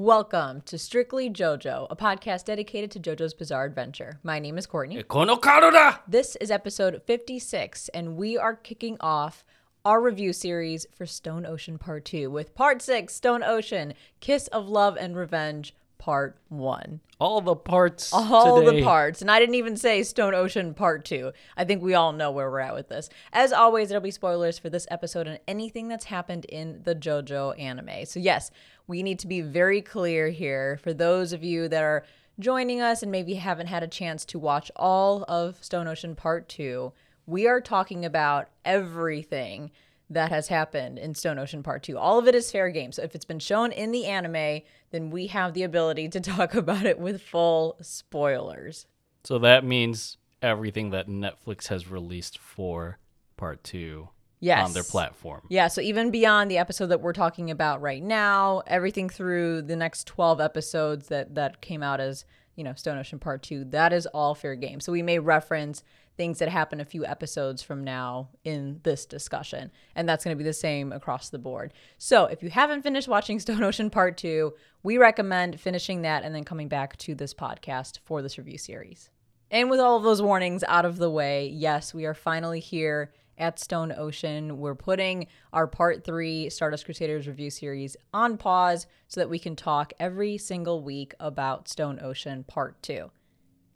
Welcome to Strictly JoJo, a podcast dedicated to JoJo's bizarre adventure. My name is Courtney. Eh, this is episode 56, and we are kicking off our review series for Stone Ocean Part 2 with Part 6 Stone Ocean Kiss of Love and Revenge Part 1. All the parts. All today. the parts. And I didn't even say Stone Ocean Part 2. I think we all know where we're at with this. As always, there'll be spoilers for this episode and anything that's happened in the JoJo anime. So, yes, we need to be very clear here for those of you that are joining us and maybe haven't had a chance to watch all of Stone Ocean Part 2. We are talking about everything that has happened in Stone Ocean Part 2. All of it is fair game. So if it's been shown in the anime, then we have the ability to talk about it with full spoilers. So that means everything that Netflix has released for part two Yes. on their platform. Yeah, so even beyond the episode that we're talking about right now, everything through the next 12 episodes that that came out as, you know, Stone Ocean Part 2, that is all fair game. So we may reference things that happen a few episodes from now in this discussion, and that's going to be the same across the board. So, if you haven't finished watching Stone Ocean Part 2, we recommend finishing that and then coming back to this podcast for this review series. And with all of those warnings out of the way, yes, we are finally here at Stone Ocean. We're putting our part three Stardust Crusaders review series on pause so that we can talk every single week about Stone Ocean part two.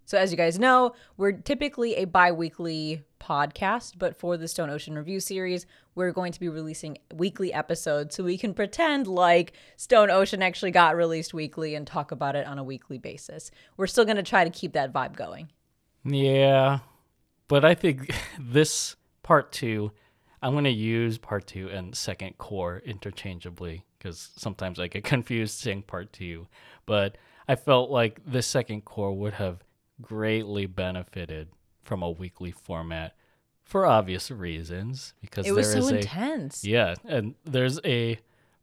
So, as you guys know, we're typically a bi weekly podcast, but for the Stone Ocean review series, we're going to be releasing weekly episodes so we can pretend like Stone Ocean actually got released weekly and talk about it on a weekly basis. We're still going to try to keep that vibe going. Yeah. But I think this part two, I'm going to use part two and second cour interchangeably because sometimes I get confused saying part two. But I felt like this second cour would have greatly benefited from a weekly format for obvious reasons because It was there so is a intense. Yeah, and there's a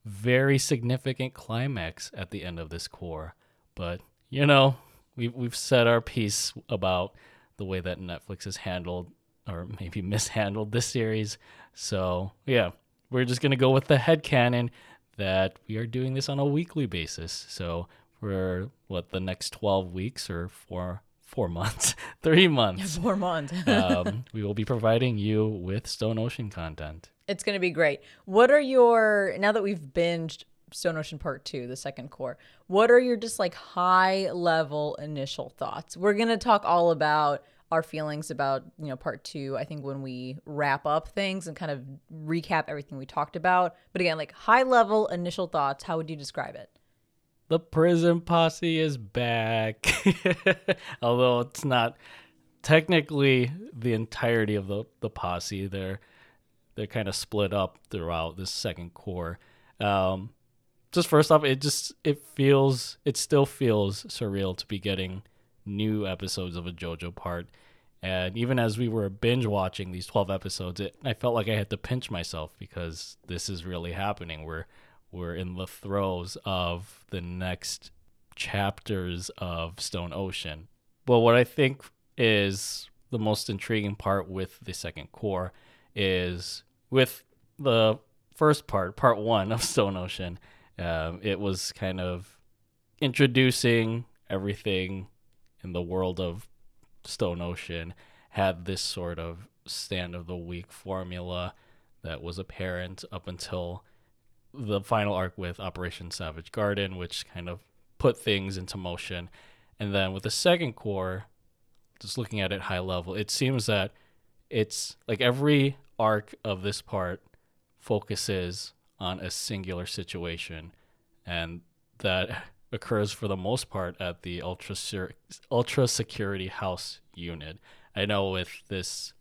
very significant climax at the end of this cour. But, you know, we've, we've said our piece about the way that Netflix has handled or maybe mishandled this series. So, yeah, we're just going to go with the head headcanon that we are doing this on a weekly basis. So, for what, the next 12 weeks or four, four months, three months, Four months. um, we will be providing you with Stone Ocean content. It's going to be great. What are your, now that we've binged Stone Ocean Part 2, the second cour, what are your just like high level initial thoughts? We're going to talk all about our feelings about, you know, Part 2, I think when we wrap up things and kind of recap everything we talked about. But again, like high level initial thoughts, how would you describe it? The prison posse is back. Although it's not technically the entirety of the, the posse. They're they're kind of split up throughout this second cour. Um, just first off, it just it feels it still feels surreal to be getting new episodes of a JoJo part. And even as we were binge watching these 12 episodes, it, I felt like I had to pinch myself because this is really happening. We're we're in the throes of the next chapters of Stone Ocean. But what I think is the most intriguing part with the second cour is with the first part, part one of Stone Ocean. Um, it was kind of introducing everything in the world of Stone Ocean, had this sort of stand of the week formula that was apparent up until the final arc with Operation Savage Garden, which kind of put things into motion. And then with the second cour, just looking at it high level, it seems that it's like every arc of this part focuses on a singular situation, and that occurs for the most part at the ultra ultra security house unit. I know with this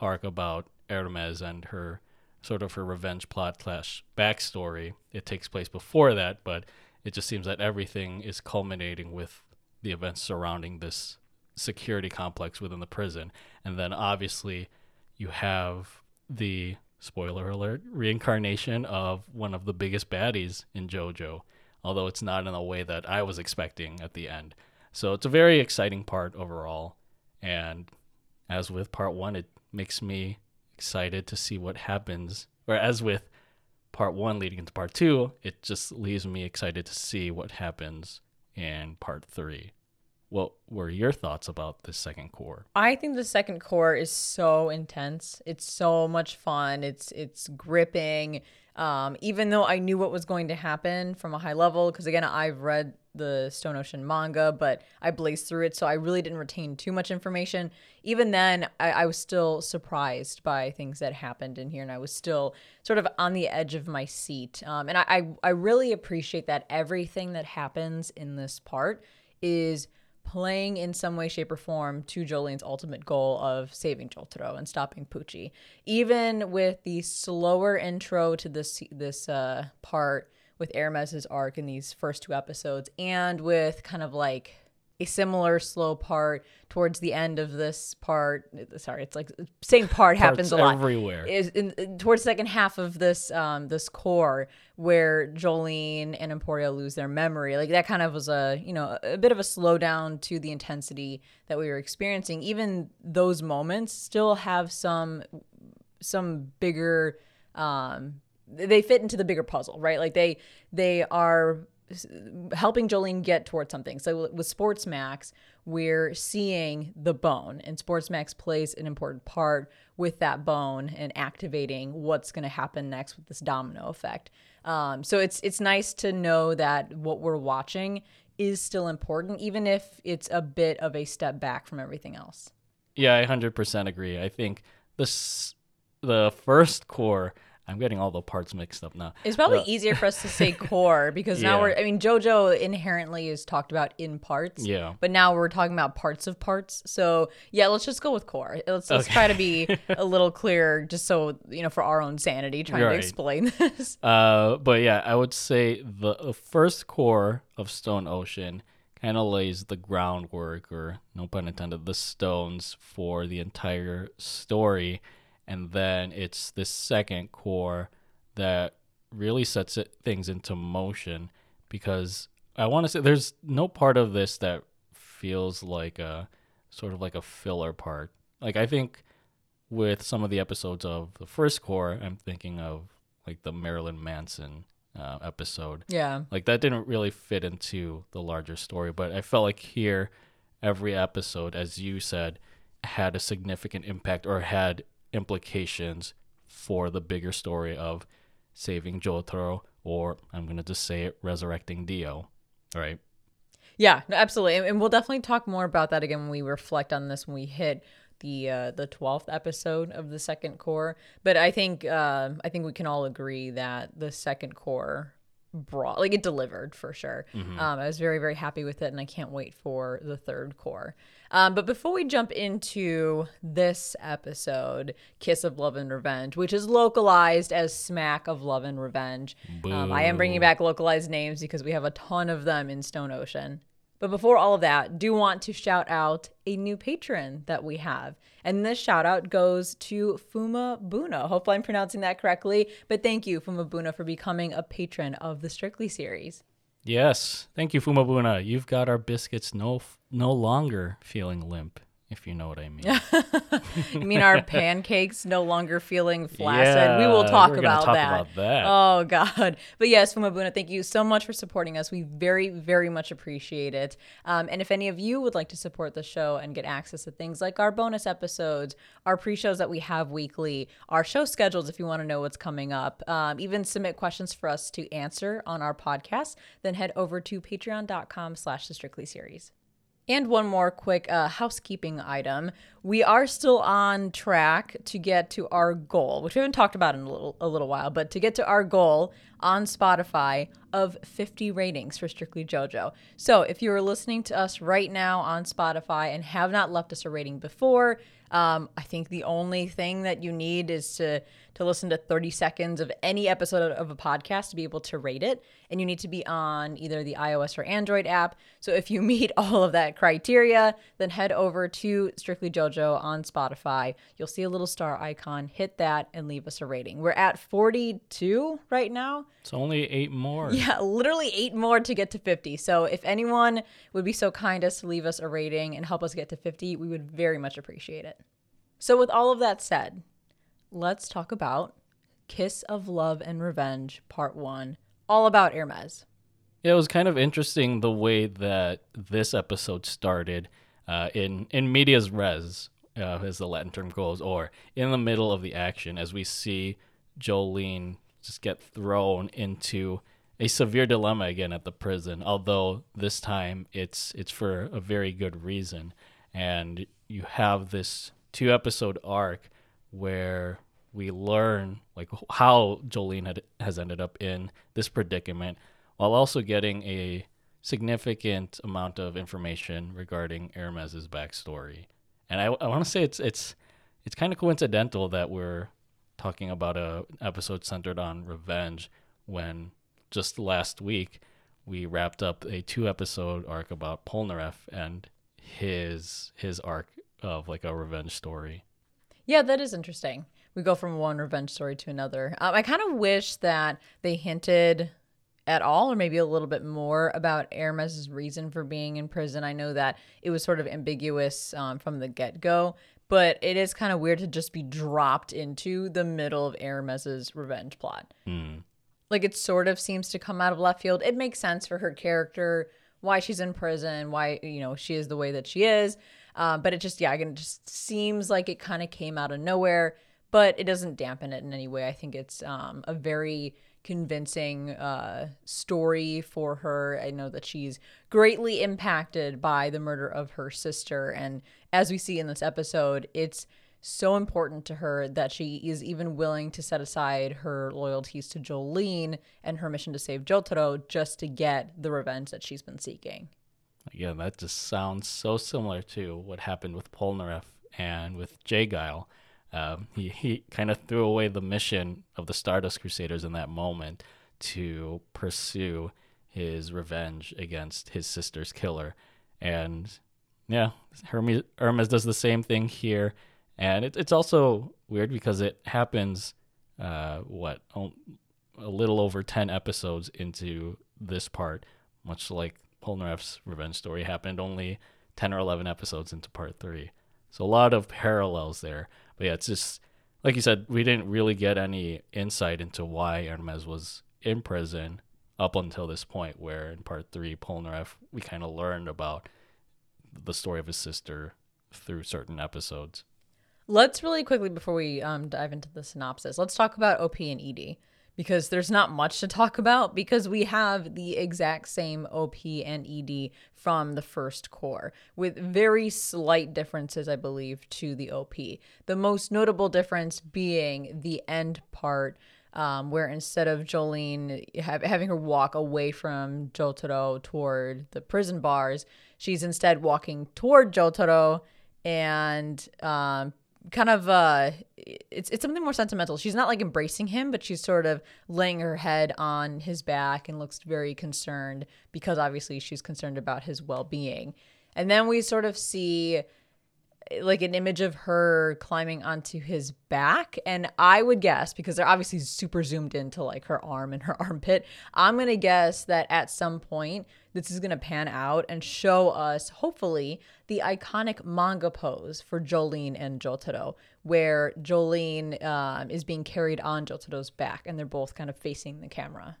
arc about Hermes and her sort of her revenge plot slash backstory, it takes place before that, but it just seems that everything is culminating with the events surrounding this security complex within the prison. And then obviously you have the spoiler alert reincarnation of one of the biggest baddies in JoJo, although it's not in a way that I was expecting at the end. So it's a very exciting part overall. And as with part one, it makes me excited to see what happens. Or as with part one leading into part two, it just leaves me excited to see what happens in part three. What were your thoughts about the second cour? I think the second cour is so intense. It's so much fun. It's it's gripping. Um, even though I knew what was going to happen from a high level, because again, I've read the Stone Ocean manga, but I blazed through it, so I really didn't retain too much information. Even then, I, I, was still surprised by things that happened in here, and I was still sort of on the edge of my seat. Um, and I, I, I really appreciate that everything that happens in this part is playing in some way, shape, or form to Jolyne's ultimate goal of saving Jotaro and stopping Pucci. Even with the slower intro to this this uh, part with Hermes's arc in these first two episodes, and with kind of like a similar slow part towards the end of this part. Sorry, it's like same part happens a lot everywhere. Is in, towards the second half of this um this cour where Jolyne and Emporio lose their memory. Like that kind of was a you know a bit of a slowdown to the intensity that we were experiencing. Even those moments still have some some bigger um they fit into the bigger puzzle, right? Like they they are helping Jolyne get towards something. So with Sports Max, we're seeing the bone, and Sports Max plays an important part with that bone and activating what's going to happen next with this domino effect. Um, so it's it's nice to know that what we're watching is still important, even if it's a bit of a step back from everything else. Yeah, I hundred percent agree. I think this the first cour I'm getting all the parts mixed up now. It's probably uh, easier for us to say cour because now we're. I mean, JoJo inherently is talked about in parts. Yeah. But now we're talking about parts of parts. So yeah, let's just go with cour. Let's let's try to be a little clearer, just so you know, for our own sanity, trying right. to explain this. Uh, but yeah, I would say the, the first cour of Stone Ocean kind of lays the groundwork, or no pun intended, the stones for the entire story and then it's this second cour that really sets it, things into motion because I want to say there's no part of this that feels like a sort of like a filler part. Like I think with some of the episodes of the first cour, I'm thinking of like the Marilyn Manson uh, episode. Yeah. Like that didn't really fit into the larger story, but I felt like here every episode as you said had a significant impact or had implications for the bigger story of saving Jotaro, or I'm going to just say it, resurrecting Dio, right? Yeah, no, absolutely. And we'll definitely talk more about that again when we reflect on this when we hit the uh, the 12th episode of the second cour. But I think uh, I think we can all agree that the second cour brought like it delivered for sure. Mm-hmm. Um, I was very very happy with it, and I can't wait for the third cour. Um, but before we jump into this episode, Kiss of Love and Revenge, which is localized as Smack of Love and Revenge, um, I am bringing back localized names because we have a ton of them in Stone Ocean. But before all of that, do want to shout out a new patron that we have. And this shout out goes to Fuma Buna. Hopefully I'm pronouncing that correctly. But thank you, Fuma Buna, for becoming a patron of the Strictly series. Yes. Thank you, Fumabuna. You've got our biscuits no no longer feeling limp if you know what I mean. you mean our pancakes no longer feeling flaccid? Yeah, we will talk, about, talk that. about that. Oh God! But yes, Fumabuna, thank you so much for supporting us. We very, very much appreciate it. Um, and if any of you would like to support the show and get access to things like our bonus episodes, our pre-shows that we have weekly, our show schedules, if you want to know what's coming up, um, even submit questions for us to answer on our podcast, then head over to Patreon.com/slash The Strictly Series. And one more quick uh, housekeeping item. We are still on track to get to our goal, which we haven't talked about in a little a little while, but to get to our goal on Spotify of 50 ratings for Strictly JoJo. So if you are listening to us right now on Spotify and have not left us a rating before, um, I think the only thing that you need is to to listen to 30 seconds of any episode of a podcast to be able to rate it. And you need to be on either the iOS or Android app. So if you meet all of that criteria, then head over to Strictly JoJo on Spotify. You'll see a little star icon. Hit that and leave us a rating. We're at 42 right now. It's only eight more. Yeah, literally eight more to get to 50. So if anyone would be so kind as to leave us a rating and help us get to 50, we would very much appreciate it. So, with all of that said, let's talk about Kiss of Love and Revenge, Part 1, all about Hermes. Yeah, it was kind of interesting the way that this episode started uh, in in medias res, uh, as the Latin term goes, or in the middle of the action, as we see Jolyne just get thrown into a severe dilemma again at the prison. Although this time it's it's for a very good reason, and you have this two episode arc where we learn like how Jolyne had, has ended up in this predicament, while also getting a significant amount of information regarding Hermes's backstory. And I, I want to say it's it's it's kind of coincidental that we're talking about a episode centered on revenge when just last week we wrapped up a two episode arc about Polnareff and his his arc of like a revenge story. Yeah, that is interesting. We go from one revenge story to another. Um, I kind of wish that they hinted at all, or maybe a little bit more about Aramis's reason for being in prison. I know that it was sort of ambiguous um, from the get go, but it is kind of weird to just be dropped into the middle of Aramis's revenge plot. Mm. Like it sort of seems to come out of left field. It makes sense for her character, why she's in prison, why you know she is the way that she is. Um, but it just yeah, again, it just seems like it kind of came out of nowhere. But it doesn't dampen it in any way. I think it's um, a very convincing uh, story for her. I know that she's greatly impacted by the murder of her sister. And as we see in this episode, it's so important to her that she is even willing to set aside her loyalties to Jolyne and her mission to save Jotaro just to get the revenge that she's been seeking. Yeah, that just sounds so similar to what happened with Polnareff and with J-Geil. Um, he he kind of threw away the mission of the Stardust Crusaders in that moment to pursue his revenge against his sister's killer, and yeah, Hermes Hermes does the same thing here, and it, it's also weird because it happens, uh, what a little over ten episodes into this part, much like Polnareff's revenge story happened only ten or eleven episodes into part three. So a lot of parallels there. But yeah, it's just like you said, we didn't really get any insight into why Hermes was in prison up until this point, where in part three, Polnareff, we kind of learned about the story of his sister through certain episodes. Let's really quickly, before we um, dive into the synopsis, let's talk about OP and ED because there's not much to talk about because we have the exact same OP and ED from the first cour with very slight differences, I believe, to the OP. The most notable difference being the end part. Um, where instead of Jolyne having her walk away from Jotaro toward the prison bars, she's instead walking toward Jotaro and um, kind of uh it's it's something more sentimental. She's not like embracing him, but she's sort of laying her head on his back and looks very concerned because obviously she's concerned about his well-being. And then we sort of see like an image of her climbing onto his back. And i would guess because they're obviously super zoomed into like her arm and her armpit i'm going to guess that at some point this is going to pan out and show us hopefully the iconic manga pose for jolyne and jotaro where jolyne um, is being carried on jotaro's back and they're both kind of facing the camera.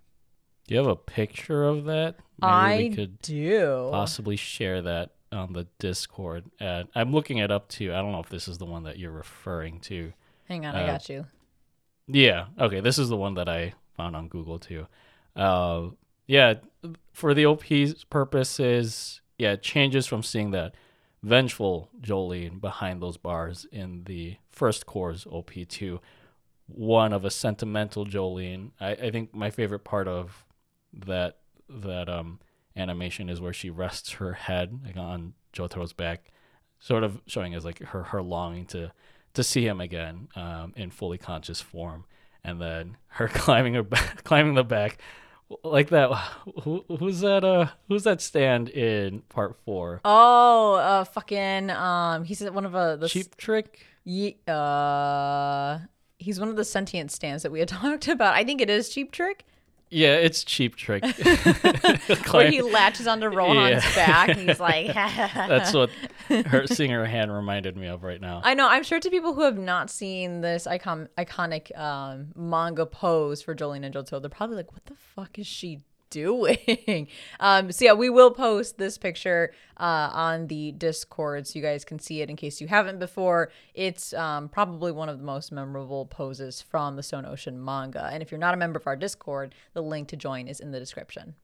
Do you have a picture of that? Maybe i we could do. possibly share that on the Discord. And I'm looking it up too. I don't know if this is the one that you're referring to. Hang on, uh, I got you. Yeah. Okay. This is the one that I found on Google too. Uh, yeah. For the OP's purposes, yeah, it changes from seeing that vengeful Jolyne behind those bars in the first cour's OP to one of a sentimental Jolyne. I, I think my favorite part of that that um animation is where she rests her head like, on Jotaro's back, sort of showing as like her her longing to to see him again um, in fully conscious form, and then her climbing her back, climbing the back like that. Who, who's that? Uh, who's that stand in part four? Oh, uh, fucking um, he's one of uh, the cheap trick. Ye- uh, he's one of the sentient stands that we had talked about. I think it is cheap trick. Yeah, it's cheap trick. Where he latches onto Rohan's Yeah. back and he's like, That's what her seeing her hand reminded me of right now. I know. I'm sure to people who have not seen this icon iconic um, manga pose for Jolyne and Jotaro, they're probably like, "What the fuck is she doing?" um, so yeah, we will post this picture uh, on the Discord so you guys can see it in case you haven't before. It's um, probably one of the most memorable poses from the Stone Ocean manga, and if you're not a member of our Discord, the link to join is in the description.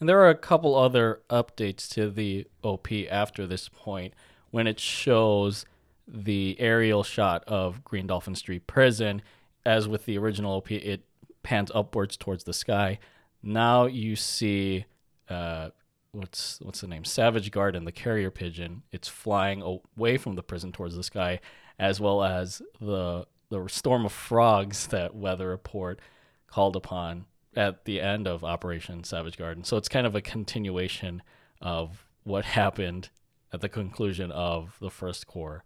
And there are a couple other updates to the OP after this point when it shows the aerial shot of Green Dolphin Street Prison. As with the original OP, it pans upwards towards the sky. Now you see uh, what's what's the name? Savage Garden, the carrier pigeon. It's flying away from the prison towards the sky, as well as the the storm of frogs that Weather Report called upon at the end of Operation Savage Garden. So it's kind of a continuation of what happened at the conclusion of the first cour.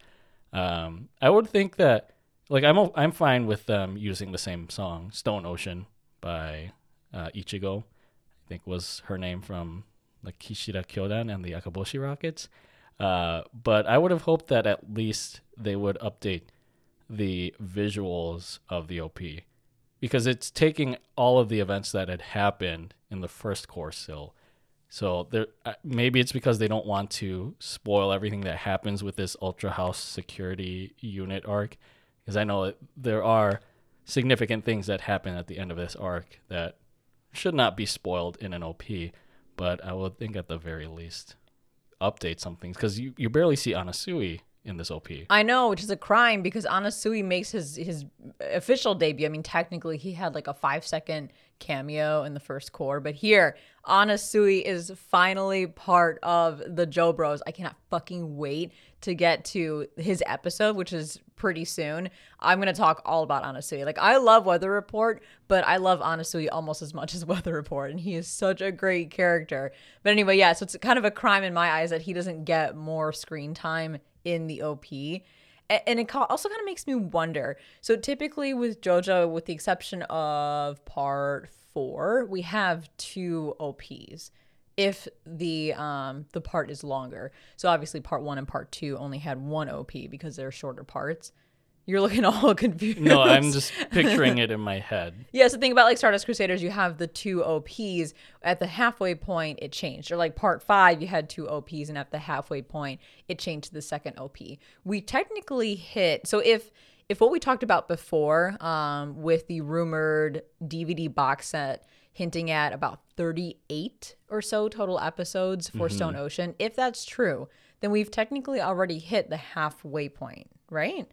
Um, I would think that, like, I'm I'm fine with them using the same song, "Stone Ocean" by uh, Ichigo. I think was her name from the Kishida Kyodan and the Akeboshi Rockets. Uh, but I would have hoped that at least they would update the visuals of the OP because it's taking all of the events that had happened in the first cour still. So there, uh, maybe it's because they don't want to spoil everything that happens with this Ultra House security unit arc, because I know there are significant things that happen at the end of this arc that should not be spoiled in an OP. But I would think at the very least update some things because you, you barely see Anasui in this OP. I know, which is a crime because Anasui makes his his official debut. I mean, technically, he had like a five second cameo in the first cour, but here, Anasui is finally part of the Joe Bros. I cannot fucking wait to get to his episode, which is pretty soon. I'm gonna talk all about Anasui. Like, I love Weather Report, but I love Anasui almost as much as Weather Report, and he is such a great character. But anyway, yeah, so it's kind of a crime in my eyes that he doesn't get more screen time in the OP. And it also kind of makes me wonder. So typically with JoJo, with the exception of part four, we have two OPs. If the um the part is longer, so obviously part one and part two only had one OP because they're shorter parts. You're looking all confused. No, I'm just picturing it in my head. Yeah, so think about like Stardust Crusaders, you have the two OPs. At the halfway point, it changed. Or like part five, you had two OPs, and at the halfway point, it changed to the second OP. We technically hit so if if what we talked about before, um, with the rumored DVD box set hinting at about 38 or so total episodes for Stone Ocean, if that's true, then we've technically already hit the halfway point, right?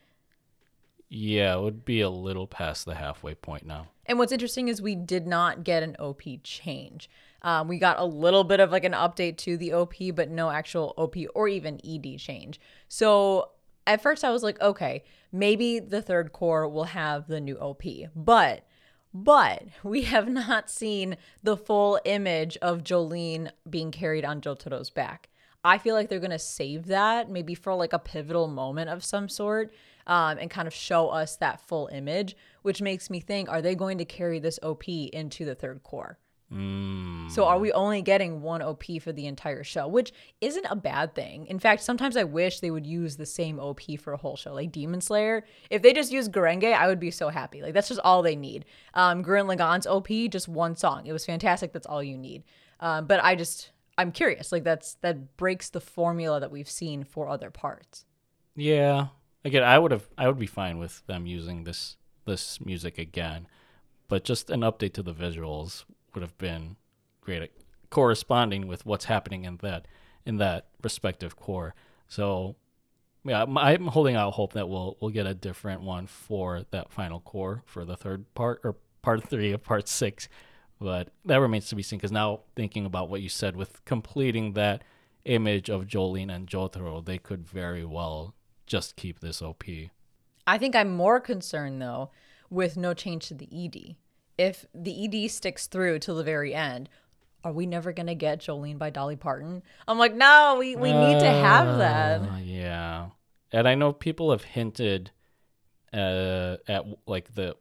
Yeah, it would be a little past the halfway point now. And what's interesting is we did not get an OP change. Um, we got a little bit of like an update to the OP, but no actual OP or even ED change. So at first I was like, okay, maybe the third cour will have the new OP, but but we have not seen the full image of Jolyne being carried on Jotaro's back. I feel like they're gonna save that maybe for like a pivotal moment of some sort, um, and kind of show us that full image, which makes me think: Are they going to carry this OP into the third cour? Mm. So are we only getting one OP for the entire show, which isn't a bad thing. In fact, sometimes I wish they would use the same OP for a whole show, like Demon Slayer. If they just use Gurenge, I would be so happy. Like that's just all they need. Um, Gurren Lagann's OP, just one song. It was fantastic. That's all you need. Um, but I just I'm curious. Like that's that breaks the formula that we've seen for other parts. Yeah. Again, I would have I would be fine with them using this this music again, but just an update to the visuals would have been great at corresponding with what's happening in that in that respective cour. So yeah, I'm- holding out hope that we'll we'll get a different one for that final cour for the third part or part three of part six. But that remains to be seen because now thinking about what you said with completing that image of Jolyne and Jotaro, they could very well just keep this OP. I think I'm more concerned though with no change to the ED. If the ED sticks through till the very end, are we never gonna get Jolene by Dolly Parton? I'm like, no, we, we need to have that. Uh, yeah, and I know people have hinted uh, at like the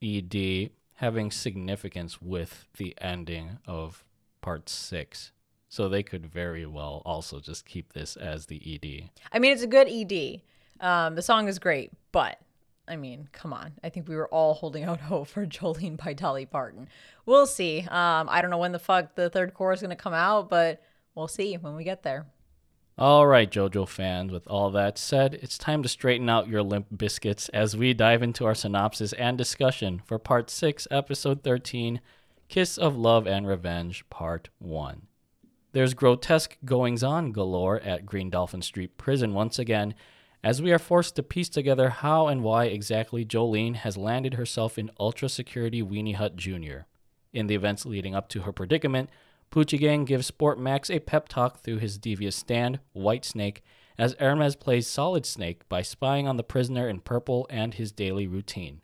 ED having significance with the ending of part six. So they could very well also just keep this as the ED. I mean, it's a good ED. Um, the song is great, but I mean, come on. I think we were all holding out hope for Jolene by Dolly Parton. We'll see. Um, I don't know when the fuck the third cour is going to come out, but we'll see when we get there. All right, JoJo fans, with all that said, it's time to straighten out your limp biscuits as we dive into our synopsis and discussion for Part 6, Episode 13 Kiss of Love and Revenge, Part 1. There's grotesque goings on galore at Green Dolphin Street Prison once again, as we are forced to piece together how and why exactly Jolyne has landed herself in ultra security Weenie Hut Jr. In the events leading up to her predicament, Pucci Gang gives Sport Max a pep talk through his devious stand, White Snake, as Hermes plays Solid Snake by spying on the prisoner in purple and his daily routine.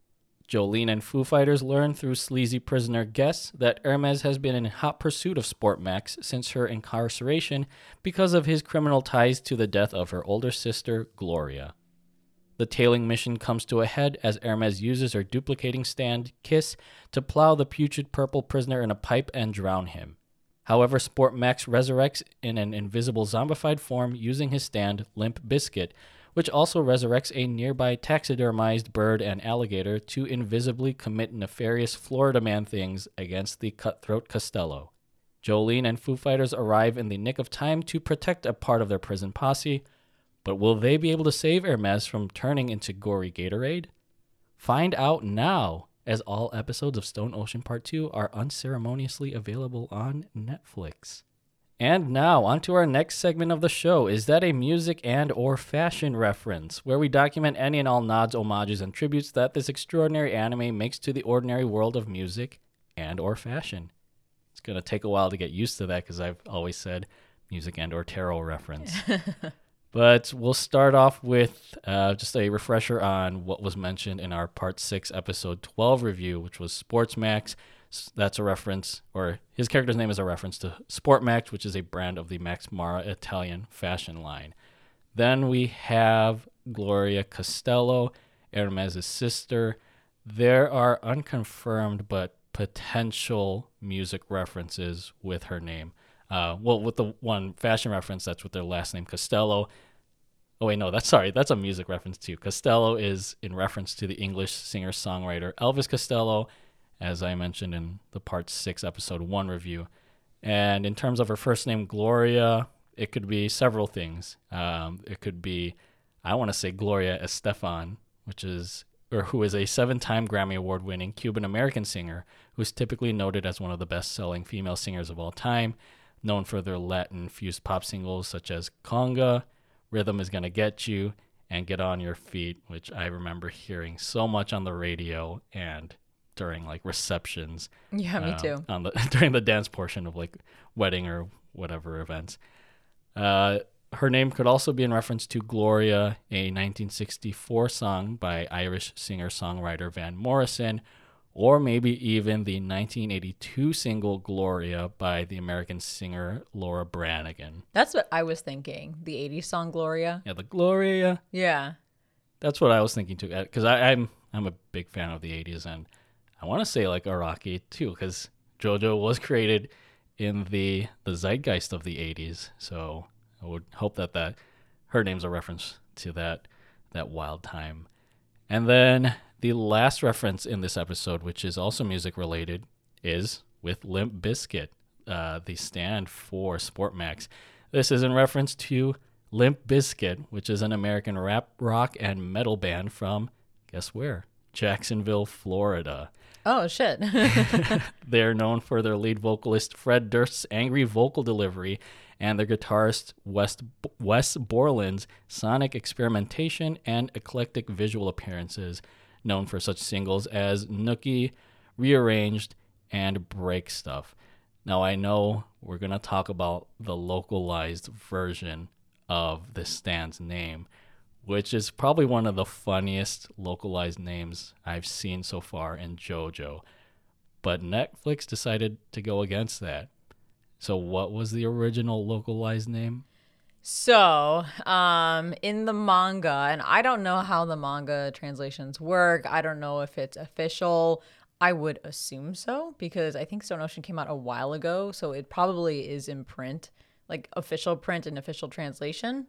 Jolyne and Foo Fighters learn through sleazy prisoner Guess that Hermes has been in hot pursuit of Sport Max since her incarceration because of his criminal ties to the death of her older sister, Gloria. The tailing mission comes to a head as Hermes uses her duplicating stand, Kiss, to plow the putrid purple prisoner in a pipe and drown him. However, Sport Max resurrects in an invisible zombified form using his stand, Limp Biscuit, which also resurrects a nearby taxidermized bird and alligator to invisibly commit nefarious Florida man things against the cutthroat Costello. Jolyne and Foo Fighters arrive in the nick of time to protect a part of their prison posse, but will they be able to save Hermes from turning into gory Gatorade? Find out now as all episodes of Stone Ocean Part 2 are unceremoniously available on Netflix. And now, on to our next segment of the show. Is that a music and or fashion reference, where we document any and all nods, homages, and tributes that this extraordinary anime makes to the ordinary world of music and or fashion. It's going to take a while to get used to that because I've always said music and or tarot reference. But we'll start off with uh, just a refresher on what was mentioned in our Part 6, Episode 12 review, which was Sports Max. That's a reference, or his character's name is a reference to Sport Max, which is a brand of the Max Mara Italian fashion line. Then we have Gloria Costello, Hermes' sister. There are unconfirmed but potential music references with her name. Uh, well, with the one fashion reference, that's with their last name, Costello. Oh wait, no, that's sorry, that's a music reference too. Costello is in reference to the English singer-songwriter Elvis Costello, as I mentioned in the Part Six, Episode One review. And in terms of her first name, Gloria, it could be several things. Um, it could be, I want to say Gloria Estefan, which is or who is a seven-time Grammy Award-winning Cuban-American singer who's typically noted as one of the best-selling female singers of all time, known for their Latin-fused pop singles such as Conga, Rhythm is Gonna Get You, and Get On Your Feet, which I remember hearing so much on the radio and during like receptions. Yeah, me um, too. On the during the dance portion of like wedding or whatever events. Uh, her name could also be in reference to Gloria, a 1964 song by Irish singer songwriter Van Morrison, or maybe even the 1982 single Gloria by the American singer Laura Branigan. That's what I was thinking. The 80s song Gloria. Yeah, the Gloria. Yeah. That's what I was thinking too, because I'm I'm a big fan of the 80s, and I want to say like Araki too, because JoJo was created in the the zeitgeist of the 80s, so I would hope that that her name's a reference to that that wild time. And then the last reference in this episode, which is also music related, is with Limp Bizkit, uh, the stand for Sport Max. This is in reference to Limp Bizkit, which is an American rap, rock, and metal band from, guess where? Jacksonville, Florida. Oh, shit. They're known for their lead vocalist Fred Durst's angry vocal delivery and their guitarist West, Wes Borland's sonic experimentation and eclectic visual appearances, known for such singles as Nookie, Rearranged, and Break Stuff. Now, I know we're going to talk about the localized version of the stand's name, which is probably one of the funniest localized names I've seen so far in JoJo. But Netflix decided to go against that. So, what was the original localized name? So, um, in the manga, and I don't know how the manga translations work. I don't know if it's official. I would assume so because I think Stone Ocean came out a while ago, so it probably is in print, like official print and official translation.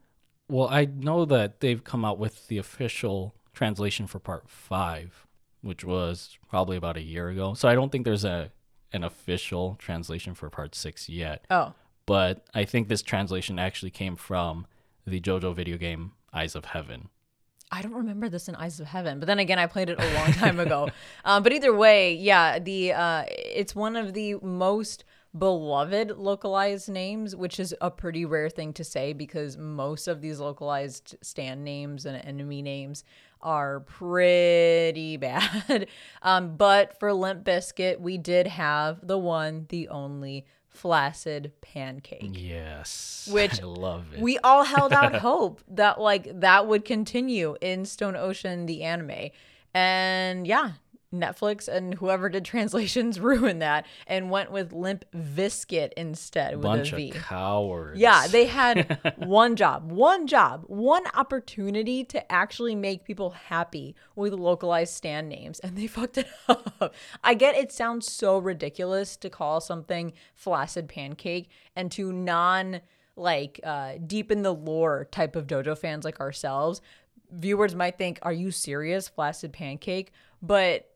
Well, I know that they've come out with the official translation for part five, which was probably about a year ago. So I don't think there's a an official translation for part six yet. Oh, But I think this translation actually came from the JoJo video game Eyes of Heaven. I don't remember this in Eyes of Heaven, but then again, I played it a long time ago. Um, but either way, yeah, the uh, it's one of the most beloved localized names, which is a pretty rare thing to say because most of these localized stand names and enemy names are pretty bad. um, but for Limp Biscuit, we did have the one, the only flaccid pancake Yes. Which I love it. we all held out hope that like that would continue in Stone Ocean the anime. And yeah, Netflix and whoever did translations ruined that and went with Limp Viscuit instead with Bunch a of cowards. Yeah, they had one job, one job, one opportunity to actually make people happy with localized stand names, and they fucked it up. I get it sounds so ridiculous to call something flaccid pancake and to non like uh, deep in the lore type of JoJo fans like ourselves, viewers might think, "Are you serious, flaccid pancake?" But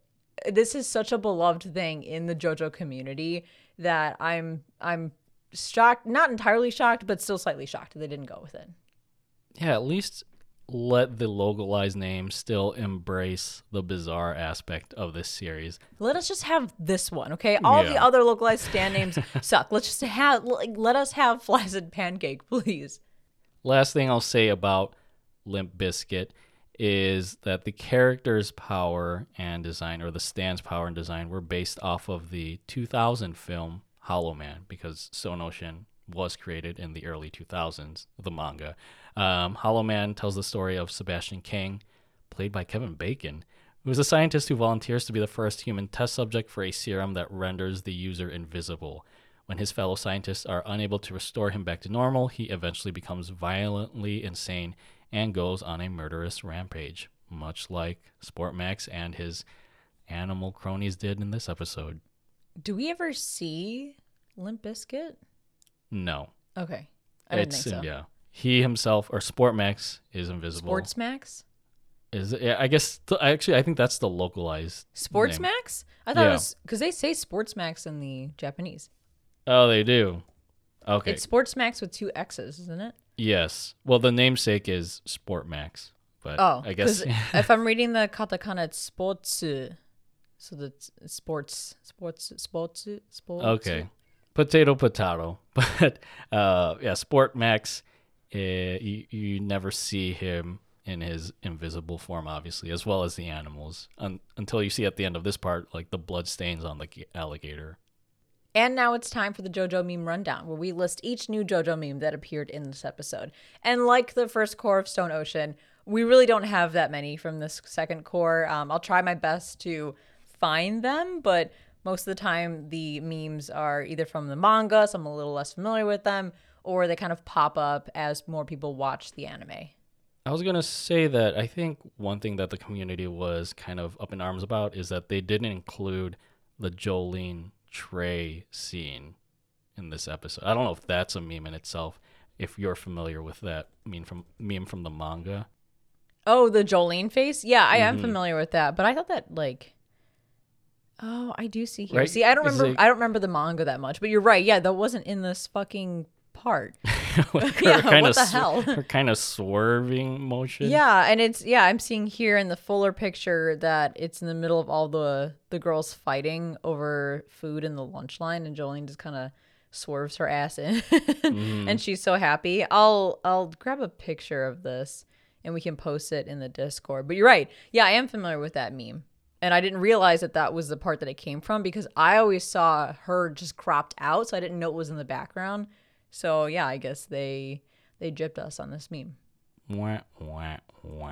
this is such a beloved thing in the JoJo community that I'm I'm shocked, not entirely shocked, but still slightly shocked they didn't go with it. Yeah, at least let the localized name still embrace the bizarre aspect of this series. Let us just have this one, okay? All the other localized stand names suck. Let's just have like let us have flaccid pancake, please. Last thing I'll say about Limp Biscuit is that the character's power and design, or the stand's power and design, were based off of the 2000 film Hollow Man, because Stone Ocean was created in the early 2000s, the manga. Um, Hollow Man tells the story of Sebastian King, played by Kevin Bacon, who is a scientist who volunteers to be the first human test subject for a serum that renders the user invisible. When his fellow scientists are unable to restore him back to normal, he eventually becomes violently insane and goes on a murderous rampage, much like Sportmax and his animal cronies did in this episode. Do we ever see Limp Biscuit? No. Okay. I didn't it's think so. yeah. He himself or Sportmax is invisible. Sports Max? is yeah, I guess th- actually I think that's the localized Sports. Max? I thought it was because they say Sports Max in the Japanese. Oh, they do. Okay. It's Sports Max with two X's, isn't it? Yes. Well, the namesake is Sport Max, but Oh, I guess if I'm reading the katakana, it's sports. So that's sports, sports, sports, sports. Okay. Potato, potato. But uh, yeah, Sport Max, uh, you, you never see him in his invisible form, obviously, as well as the animals, un- until you see at the end of this part, like the blood stains on the alligator. And now it's time for the JoJo meme rundown, where we list each new JoJo meme that appeared in this episode. And like the first cour of Stone Ocean, we really don't have that many from this second cour. Um, I'll try my best to find them, but most of the time the memes are either from the manga, so I'm a little less familiar with them, or they kind of pop up as more people watch the anime. I was gonna say that I think one thing that the community was kind of up in arms about is that they didn't include the Jolyne Trey scene in this episode. I don't know if that's a meme in itself. If you're familiar with that meme from meme from the manga, Oh, the Jolyne face? Yeah, I am mm-hmm. familiar with that, but I thought that like Oh, I do see here. Right? See, I don't remember I don't remember the manga that much, but you're right. Yeah, that wasn't in this fucking part. Like Yeah, kind what of the hell? her kind of swerving motion. Yeah, and it's yeah, I'm seeing here in the fuller picture that it's in the middle of all the the girls fighting over food in the lunch line and Jolyne just kind of swerves her ass in and mm-hmm. she's so happy. I'll I'll grab a picture of this and we can post it in the Discord. But you're right. Yeah, I am familiar with that meme. And I didn't realize that that was the part that it came from because I always saw her just cropped out, so I didn't know it was in the background. So yeah, I guess they they gypped us on this meme. Wah, wah, wah.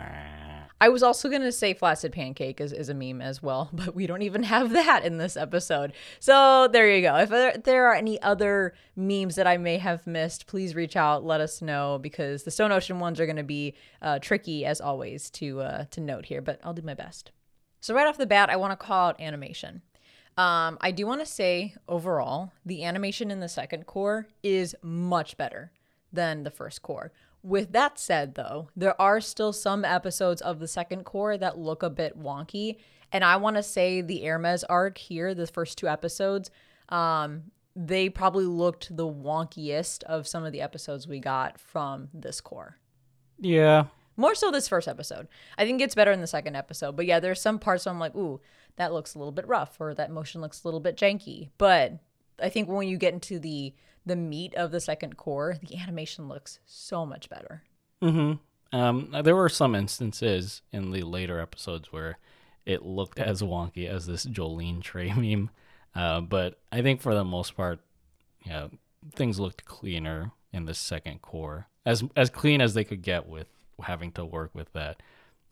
I was also going to say flaccid pancake is, is a meme as well, but we don't even have that in this episode. So there you go. If there, there are any other memes that I may have missed, please reach out, let us know because the Stone Ocean ones are going to be uh, tricky as always to uh, to note here, but I'll do my best. So right off the bat, I want to call out animation. Um, I do want to say overall, the animation in the second cour is much better than the first cour. With that said, though, there are still some episodes of the second cour that look a bit wonky. And I want to say the Hermes arc here, the first two episodes, um, they probably looked the wonkiest of some of the episodes we got from this cour. Yeah. More so this first episode. I think it's better in the second episode. But yeah, there's some parts where I'm like, ooh, that looks a little bit rough or that motion looks a little bit janky. But I think when you get into the the meat of the second cour, the animation looks so much better. Mm-hmm. Um, there were some instances in the later episodes where it looked as wonky as this Jolyne Trey meme. Uh, but I think for the most part, yeah, things looked cleaner in the second cour, as as clean as they could get with having to work with that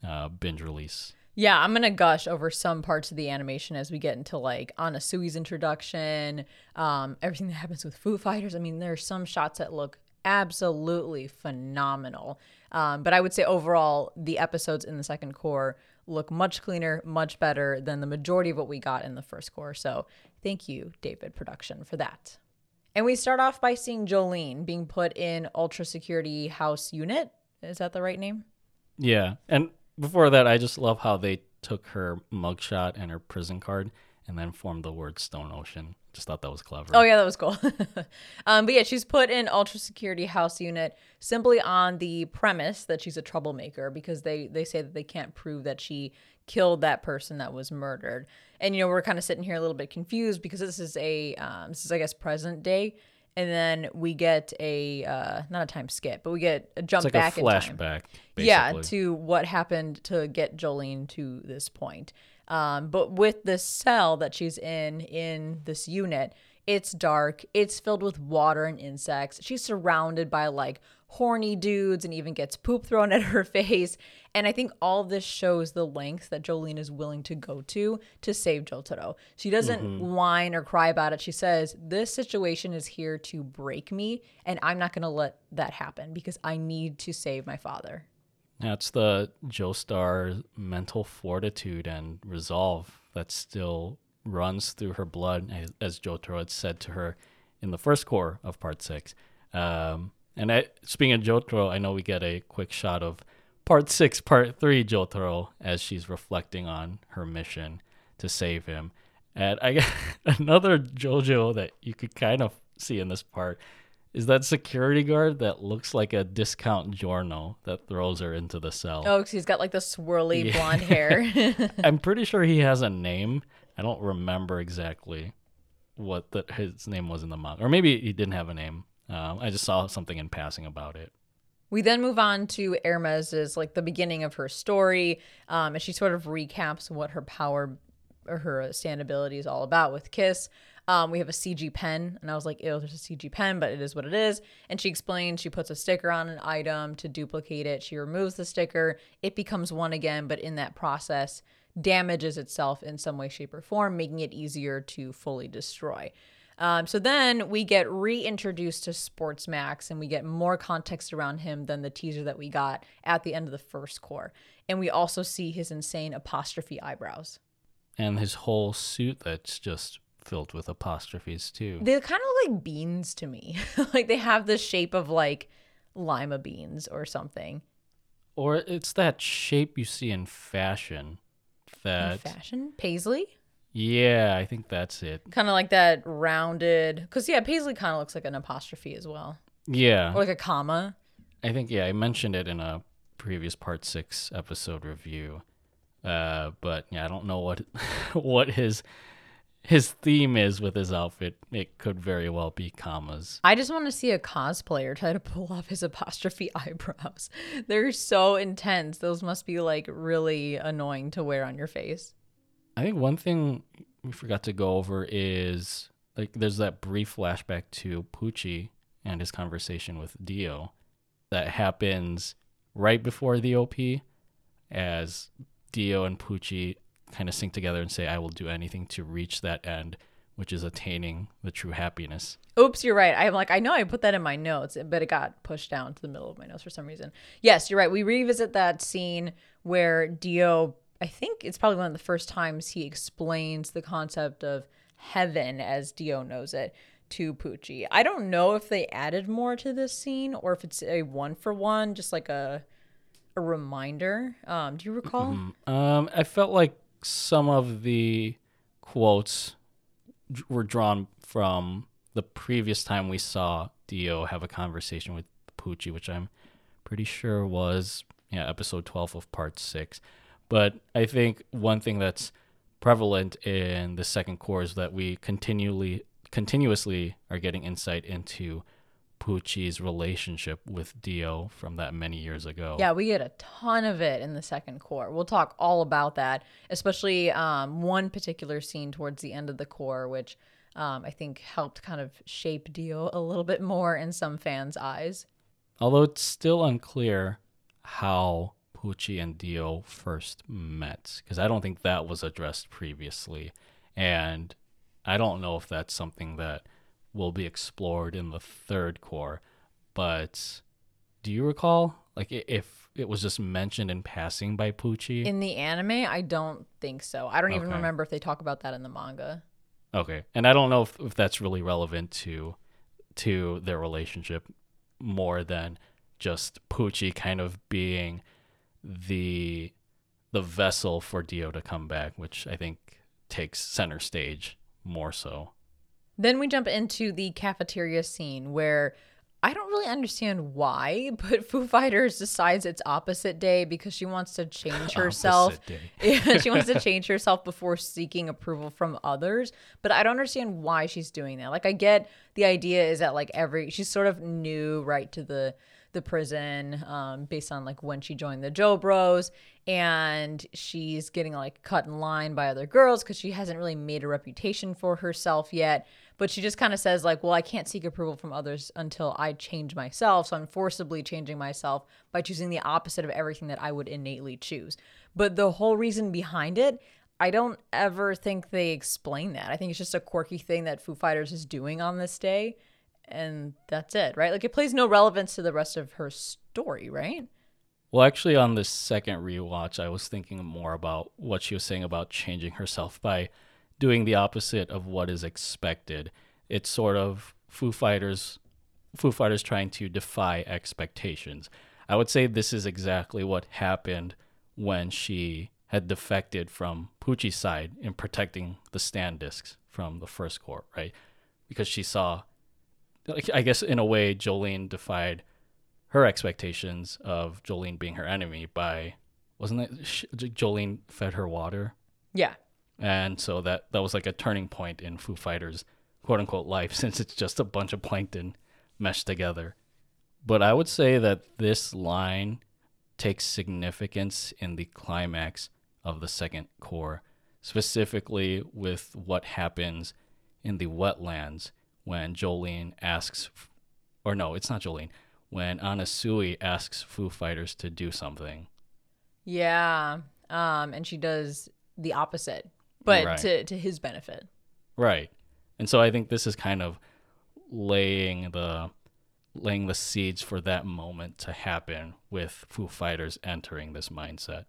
uh, binge release. Yeah, I'm gonna gush over some parts of the animation as we get into like Anasui's introduction, um, everything that happens with Foo Fighters. I mean, there are some shots that look absolutely phenomenal. Um, but I would say overall, the episodes in the second cour look much cleaner, much better than the majority of what we got in the first cour. So thank you, David Production, for that. And we start off by seeing Jolyne being put in Ultra Security House Unit. Is that the right name? Yeah. And before that, I just love how they took her mugshot and her prison card and then formed the word Stone Ocean. Just thought that was clever. Oh yeah, that was cool. um, but yeah, she's put in ultra security house unit simply on the premise that she's a troublemaker because they they say that they can't prove that she killed that person that was murdered. And you know we're kind of sitting here a little bit confused because this is a um, this is I guess present day, and then we get a uh, not a time skip, but we get a jump it's like back a flashback. Yeah, to what happened to get Jolyne to this point. Um, but with this cell that she's in in this unit, it's dark. It's filled with water and insects. She's surrounded by like horny dudes and even gets poop thrown at her face. And I think all this shows the lengths that Jolyne is willing to go to to save Jotaro. She doesn't mm-hmm. whine or cry about it. She says, This situation is here to break me, and I'm not going to let that happen because I need to save my father. That's the Joestar mental fortitude and resolve that still runs through her blood, as, as Jotaro had said to her in the first cour of part six. Um, and I, speaking of Jotaro, I know we get a quick shot of part six, part three Jotaro as she's reflecting on her mission to save him. And I got another JoJo that you could kind of see in this part is that security guard that looks like a discount Giorno that throws her into the cell. Oh, because he's got like the swirly yeah. blonde hair. I'm pretty sure he has a name. I don't remember exactly what the, his name was in the manga, or maybe he didn't have a name. Um, I just saw something in passing about it. We then move on to Hermes's like the beginning of her story, um, and she sort of recaps what her power or her stand ability is all about with Kiss. Um, we have a CG pen, and I was like, ew, there's a CG pen, but it is what it is. And she explains she puts a sticker on an item to duplicate it. She removes the sticker, it becomes one again, but in that process, damages itself in some way, shape, or form, making it easier to fully destroy. Um, so then we get reintroduced to Sports Max and we get more context around him than the teaser that we got at the end of the first cour. And we also see his insane apostrophe eyebrows. And his whole suit that's just filled with apostrophes too. They kind of look like beans to me. like they have the shape of like lima beans or something. Or it's that shape you see in fashion. That in fashion paisley. Yeah, I think that's it. Kind of like that rounded, because yeah, paisley kind of looks like an apostrophe as well. Yeah, or like a comma. I think yeah, I mentioned it in a previous part six episode review. Uh, but yeah, I don't know what what his his theme is with his outfit, it could very well be commas. I just want to see a cosplayer try to pull off his apostrophe eyebrows. They're so intense. Those must be like really annoying to wear on your face. I think one thing we forgot to go over is like there's that brief flashback to Pucci and his conversation with Dio that happens right before the OP as Dio and Pucci kind of sync together and say, I will do anything to reach that end, which is attaining the true happiness. Oops, you're right. I'm like, I know I put that in my notes, but it got pushed down to the middle of my notes for some reason. Yes, you're right. We revisit that scene where Dio I think it's probably one of the first times he explains the concept of heaven as Dio knows it to Pucci. I don't know if they added more to this scene or if it's a one for one, just like a a reminder. Um, do you recall? Mm-hmm. Um, I felt like some of the quotes were drawn from the previous time we saw Dio have a conversation with Pucci, which I'm pretty sure was yeah episode 12 of part 6 but i think one thing that's prevalent in the second cour is that we continually continuously are getting insight into Pucci's relationship with Dio from that many years ago. Yeah, we get a ton of it in the second cour. We'll talk all about that, especially um, one particular scene towards the end of the cour, which um, I think helped kind of shape Dio a little bit more in some fans' eyes. Although it's still unclear how Pucci and Dio first met, because I don't think that was addressed previously. And I don't know if that's something that will be explored in the third cour. But do you recall, like, if it was just mentioned in passing by Pucci? In the anime, I don't think so. I don't even remember if they talk about that in the manga. Okay, and I don't know if, if that's really relevant to to their relationship more than just Pucci kind of being the the vessel for Dio to come back, which I think takes center stage more so. Then we jump into the cafeteria scene where I don't really understand why, but Foo Fighters decides it's opposite day because she wants to change herself. Yeah, she wants to change herself before seeking approval from others. But I don't understand why she's doing that. Like I get the idea is that like every she's sort of new right to the the prison um, based on like when she joined the Joe Bros and she's getting like cut in line by other girls because she hasn't really made a reputation for herself yet. But she just kind of says like, well, I can't seek approval from others until I change myself. So I'm forcibly changing myself by choosing the opposite of everything that I would innately choose. But the whole reason behind it, I don't ever think they explain that. I think it's just a quirky thing that Foo Fighters is doing on this day. And that's it, right? Like it plays no relevance to the rest of her story, right? Well, actually, on this second rewatch, I was thinking more about what she was saying about changing herself by doing the opposite of what is expected. It's sort of Foo Fighters, Foo Fighters trying to defy expectations. I would say this is exactly what happened when she had defected from Pucci's side in protecting the stand discs from the first cour, right? Because she saw, like, I guess in a way, Jolyne defied her expectations of Jolyne being her enemy by wasn't it Jolyne fed her water Yeah. and so that that was like a turning point in Foo Fighters quote unquote life since it's just a bunch of plankton meshed together. But I would say that this line takes significance in the climax of the second cour, specifically with what happens in the wetlands when Jolyne asks, or no, it's not Jolyne, when Anasui asks Foo Fighters to do something. Yeah. Um, and she does the opposite, but Right. to, to his benefit. Right. And so I think this is kind of laying the laying the seeds for that moment to happen with Foo Fighters entering this mindset.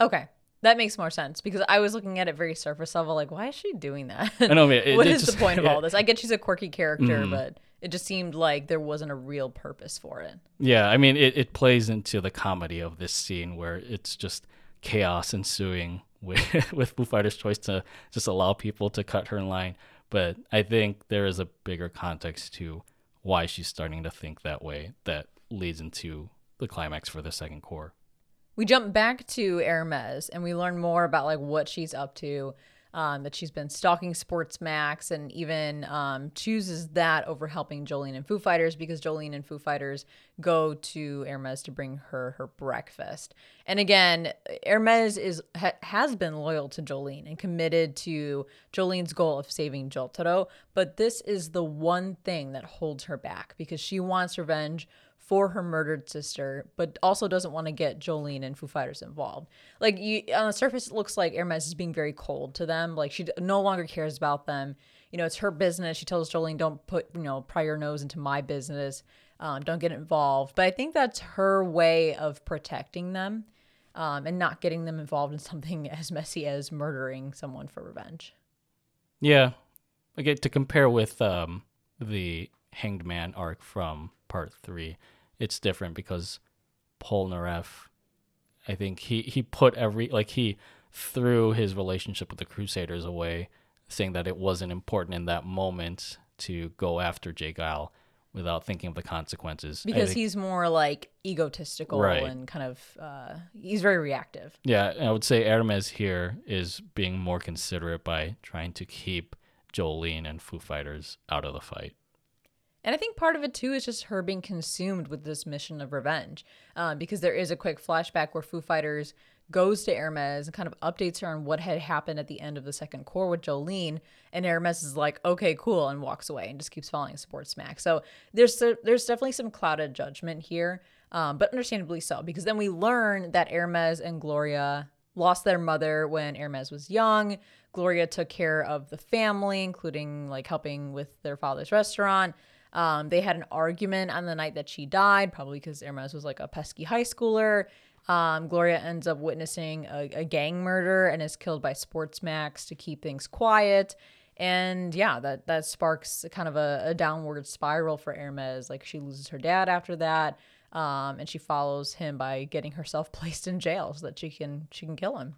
Okay. That makes more sense because I was looking at it very surface level, like, why is she doing that? I know, it- what it is just- the point of all this? I get she's a quirky character, Mhm. but it just seemed like there wasn't a real purpose for it. Yeah, I mean it, it plays into the comedy of this scene where it's just chaos ensuing with with Foo Fighters' choice to just allow people to cut her in line. But I think there is a bigger context to why she's starting to think that way that leads into the climax for the second cour. We jump back to Hermes and we learn more about like what she's up to. Um, that she's been stalking Sports Max and even um, chooses that over helping Jolyne and Foo Fighters because Jolyne and Foo Fighters go to Hermes to bring her her breakfast. And again, Hermes is ha- has been loyal to Jolyne and committed to Jolyne's goal of saving Jotaro, but this is the one thing that holds her back because she wants revenge for her murdered sister, but also doesn't want to get Jolyne and Foo Fighters involved. Like you on the surface, it looks like Hermes is being very cold to them. Like she no longer cares about them. You know, it's her business. She tells Jolyne, "Don't put you know pry your nose into my business. Um, don't get involved." But I think that's her way of protecting them. um, and not getting them involved in something as messy as murdering someone for revenge. Yeah. Okay, to compare with um, the Hanged Man arc from part three, it's different because Polnareff, I think he, he put every, like, he threw his relationship with the Crusaders away, saying that it wasn't important in that moment to go after Jay Geil without thinking of the consequences. Because think- he's more like egotistical Right. and kind of, uh, he's very reactive. Yeah, I would say Hermes here is being more considerate by trying to keep Jolyne and Foo Fighters out of the fight. And I think part of it too is just her being consumed with this mission of revenge, um, because there is a quick flashback where Foo Fighters goes to Hermes and kind of updates her on what had happened at the end of the second cour with Jolyne, and Hermes is like, "Okay, cool," and walks away and just keeps following Sports Smack. So there's there's definitely some clouded judgment here, um, but understandably so, because then we learn that Hermes and Gloria lost their mother when Hermes was young. Gloria took care of the family, including like helping with their father's restaurant. Um, they had an argument on the night that she died, probably because Hermes was like a pesky high schooler. Um, Gloria ends up witnessing a, a gang murder and is killed by Sports Max to keep things quiet. And yeah, that that sparks kind of a, a downward spiral for Hermes. Like she loses her dad after that, um, and she follows him by getting herself placed in jail so that she can she can kill him.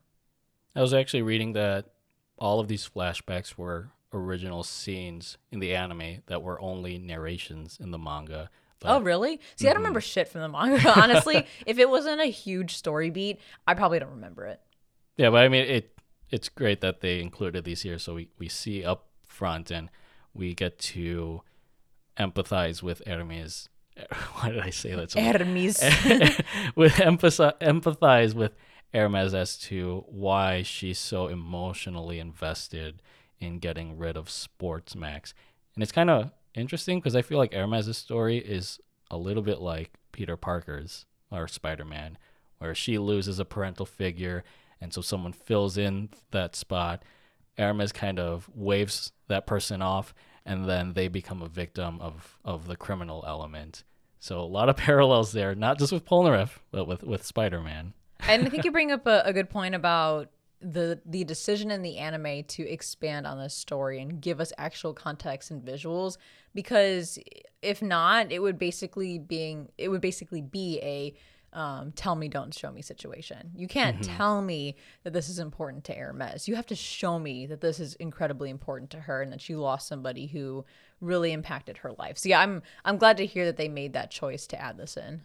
I was actually reading that all of these flashbacks were original scenes in the anime that were only narrations in the manga. But Oh, really? See, I don't remember shit from the manga. Honestly, if it wasn't a huge story beat, I probably don't remember it. Yeah, but I mean it it's great that they included these here so we, we see up front and we get to empathize with Hermes. Why did I say that? so? Hermes. with empathize, empathize with Hermes as to why she's so emotionally invested in getting rid of Sports Max. And it's kind of interesting because I feel like Hermes' story is a little bit like Peter Parker's or Spider Man, where she loses a parental figure and so someone fills in that spot. Hermes kind of waves that person off and then they become a victim of, of the criminal element. So a lot of parallels there, not just with Polnareff, but with, with Spider Man. and I think you bring up a, a good point about the the decision in the anime to expand on this story and give us actual context and visuals because if not it would basically being it would basically be a um, tell me don't show me situation. You can't tell me that this is important to Hermes. You have to show me that this is incredibly important to her and that she lost somebody who really impacted her life. So yeah I'm I'm glad to hear that they made that choice to add this in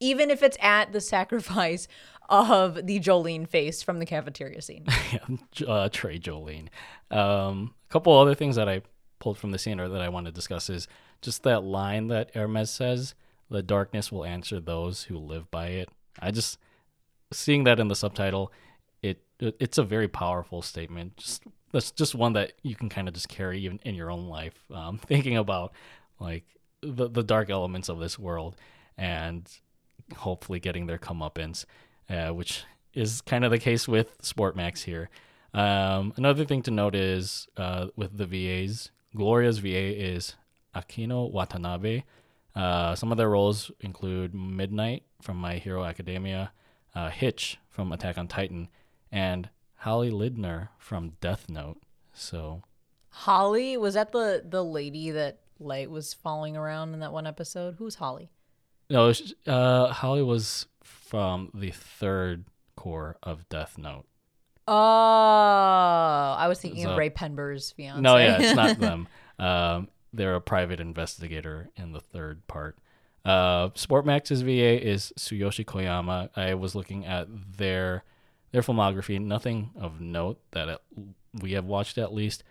even if it's at the sacrifice of the Jolyne face from the cafeteria scene. uh, Trey Jolyne. Um, a couple other things that I pulled from the scene or that I want to discuss is just that line that Hermes says, "The darkness will answer those who live by it." I just seeing that in the subtitle, it it's a very powerful statement. Just that's just one that you can kind of just carry even in your own life, um, thinking about like the the dark elements of this world and hopefully getting their comeuppance, uh, which is kind of the case with Sportmax here. Um, another thing to note is uh, with the VAs, Gloria's VA is Akeno Watanabe. Uh, some of their roles include Midnight from My Hero Academia, uh, Hitch from Attack on Titan, and Holly Lidner from Death Note. So Holly was that the the lady that Light was following around in that one episode? Who's Holly? No, uh, Holly was from the third cour of Death Note. Oh, I was thinking So- of Ray Penber's fiance. No, yeah, it's not them. Um, they're a private investigator in the third part. Uh, Sportmax's VA is Tsuyoshi Koyama. I was looking at their their filmography. Nothing of note that it, we have watched at least,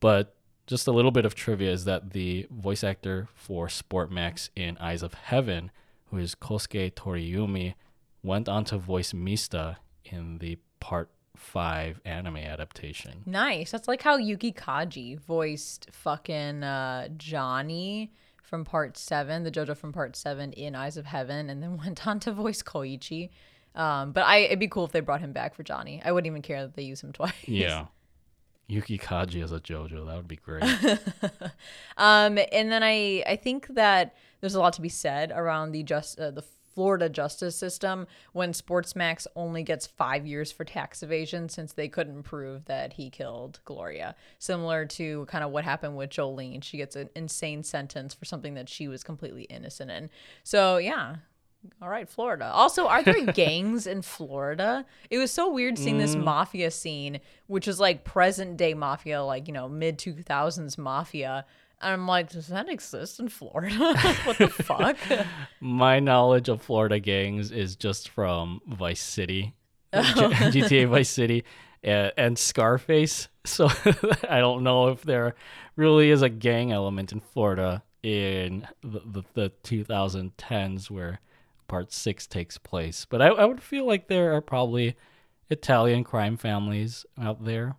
but just a little bit of trivia is that the voice actor for Sportmax in Eyes of Heaven, who is Kosuke Toriumi, went on to voice Mista in the Part Five anime adaptation. Nice. That's like how Yuki Kaji voiced fucking uh, Johnny from part seven, the JoJo from part seven in Eyes of Heaven, and then went on to voice Koichi. Um, but I it'd be cool if they brought him back for Johnny. I wouldn't even care that they use him twice. Yeah. Yuki Kaji as a JoJo, that would be great. Um, and then I I think that there's a lot to be said around the just uh, the Florida justice system when Sportsmax only gets five years for tax evasion since they couldn't prove that he killed Gloria. Similar to kind of what happened with Jolyne. She gets an insane sentence for something that she was completely innocent in. So, yeah. All right, Florida. Also, are there gangs in Florida? It was so weird seeing this mm. mafia scene, which is like present day mafia, like, you know, mid 2000s mafia. And I'm like, does that exist in Florida? what the fuck? My knowledge of Florida gangs is just from Vice City, oh. G- GTA Vice City, and, and Scarface. So I don't know if there really is a gang element in Florida in the, the, the 2010s where Part 6 takes place. But I, I would feel like there are probably Italian crime families out there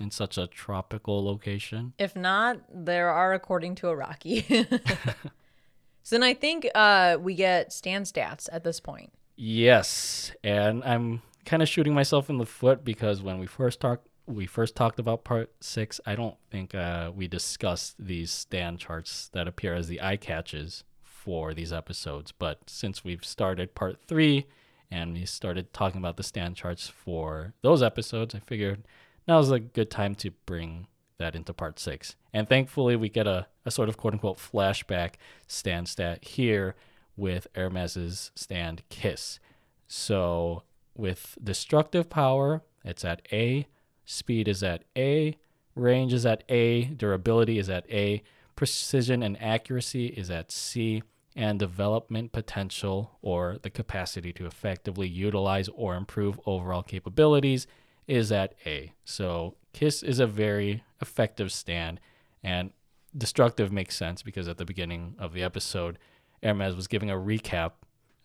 in such a tropical location. If not, there are according to Araki. so then I think uh, we get stand stats at this point. Yes, and I'm kind of shooting myself in the foot because when we first talked, we first talked about part six. I don't think uh, we discussed these stand charts that appear as the eye catches for these episodes. But since we've started part three and we started talking about the stand charts for those episodes, I figured now's a good time to bring that into part six. And thankfully, we get a, a sort of quote unquote flashback stand stat here with Hermes's stand kiss. So with destructive power, it's at A, speed is at A, range is at A, durability is at A, precision and accuracy is at C, and development potential or the capacity to effectively utilize or improve overall capabilities is at A. So Kiss is a very effective stand, and destructive makes sense because at the beginning of the episode, Hermes was giving a recap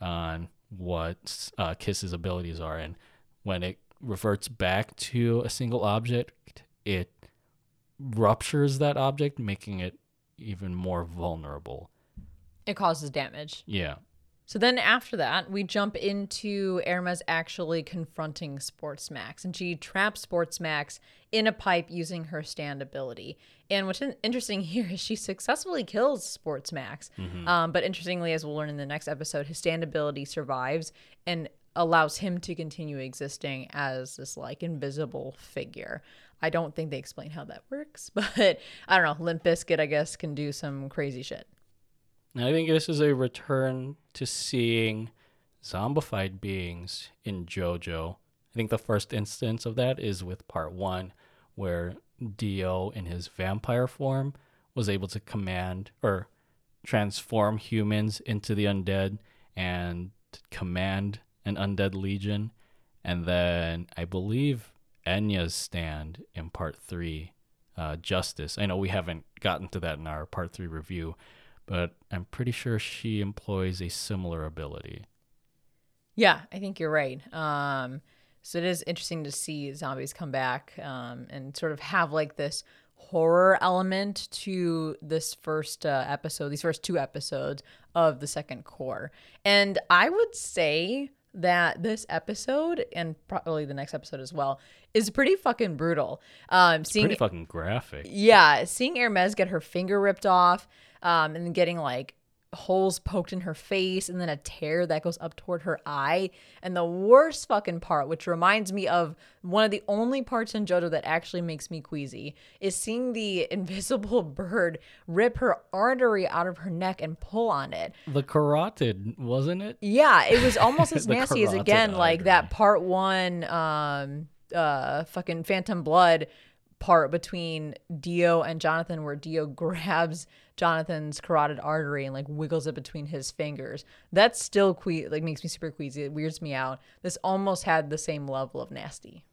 on what uh, Kiss's abilities are, and when it reverts back to a single object, it ruptures that object, making it even more vulnerable. It causes damage. Yeah. So then after that, we jump into Hermes actually confronting Sportsmax, and she traps Sportsmax in a pipe using her stand ability. And what's interesting here is she successfully kills Sportsmax. Um, but interestingly, as we'll learn in the next episode, his stand ability survives and allows him to continue existing as this like invisible figure. I don't think they explain how that works, but I don't know. Limp Bizkit, I guess, can do some crazy shit. And I think this is a return to seeing zombified beings in JoJo. I think the first instance of that is with part one, where Dio in his vampire form was able to command or transform humans into the undead and command an undead legion. And then I believe Enya's stand in part three, uh, Justice. I know we haven't gotten to that in our part three review, but I'm pretty sure she employs a similar ability. Yeah, I think you're right. Um, so it is interesting to see zombies come back um, and sort of have like this horror element to this first uh, episode, these first two episodes of the second cour. And I would say that this episode and probably the next episode as well is pretty fucking brutal. Um, seeing Pretty fucking graphic. yeah, seeing Hermes get her finger ripped off, um, and getting like holes poked in her face, and then a tear that goes up toward her eye. And the worst fucking part, which reminds me of one of the only parts in JoJo that actually makes me queasy, is seeing the invisible bird rip her artery out of her neck and pull on it. The carotid, wasn't it? Yeah, it was almost as nasty as again like that part one um uh fucking phantom blood part between Dio and Jonathan where Dio grabs Jonathan's carotid artery and like wiggles it between his fingers. That's still que- like makes me super queasy. It weirds me out. This almost had the same level of nasty.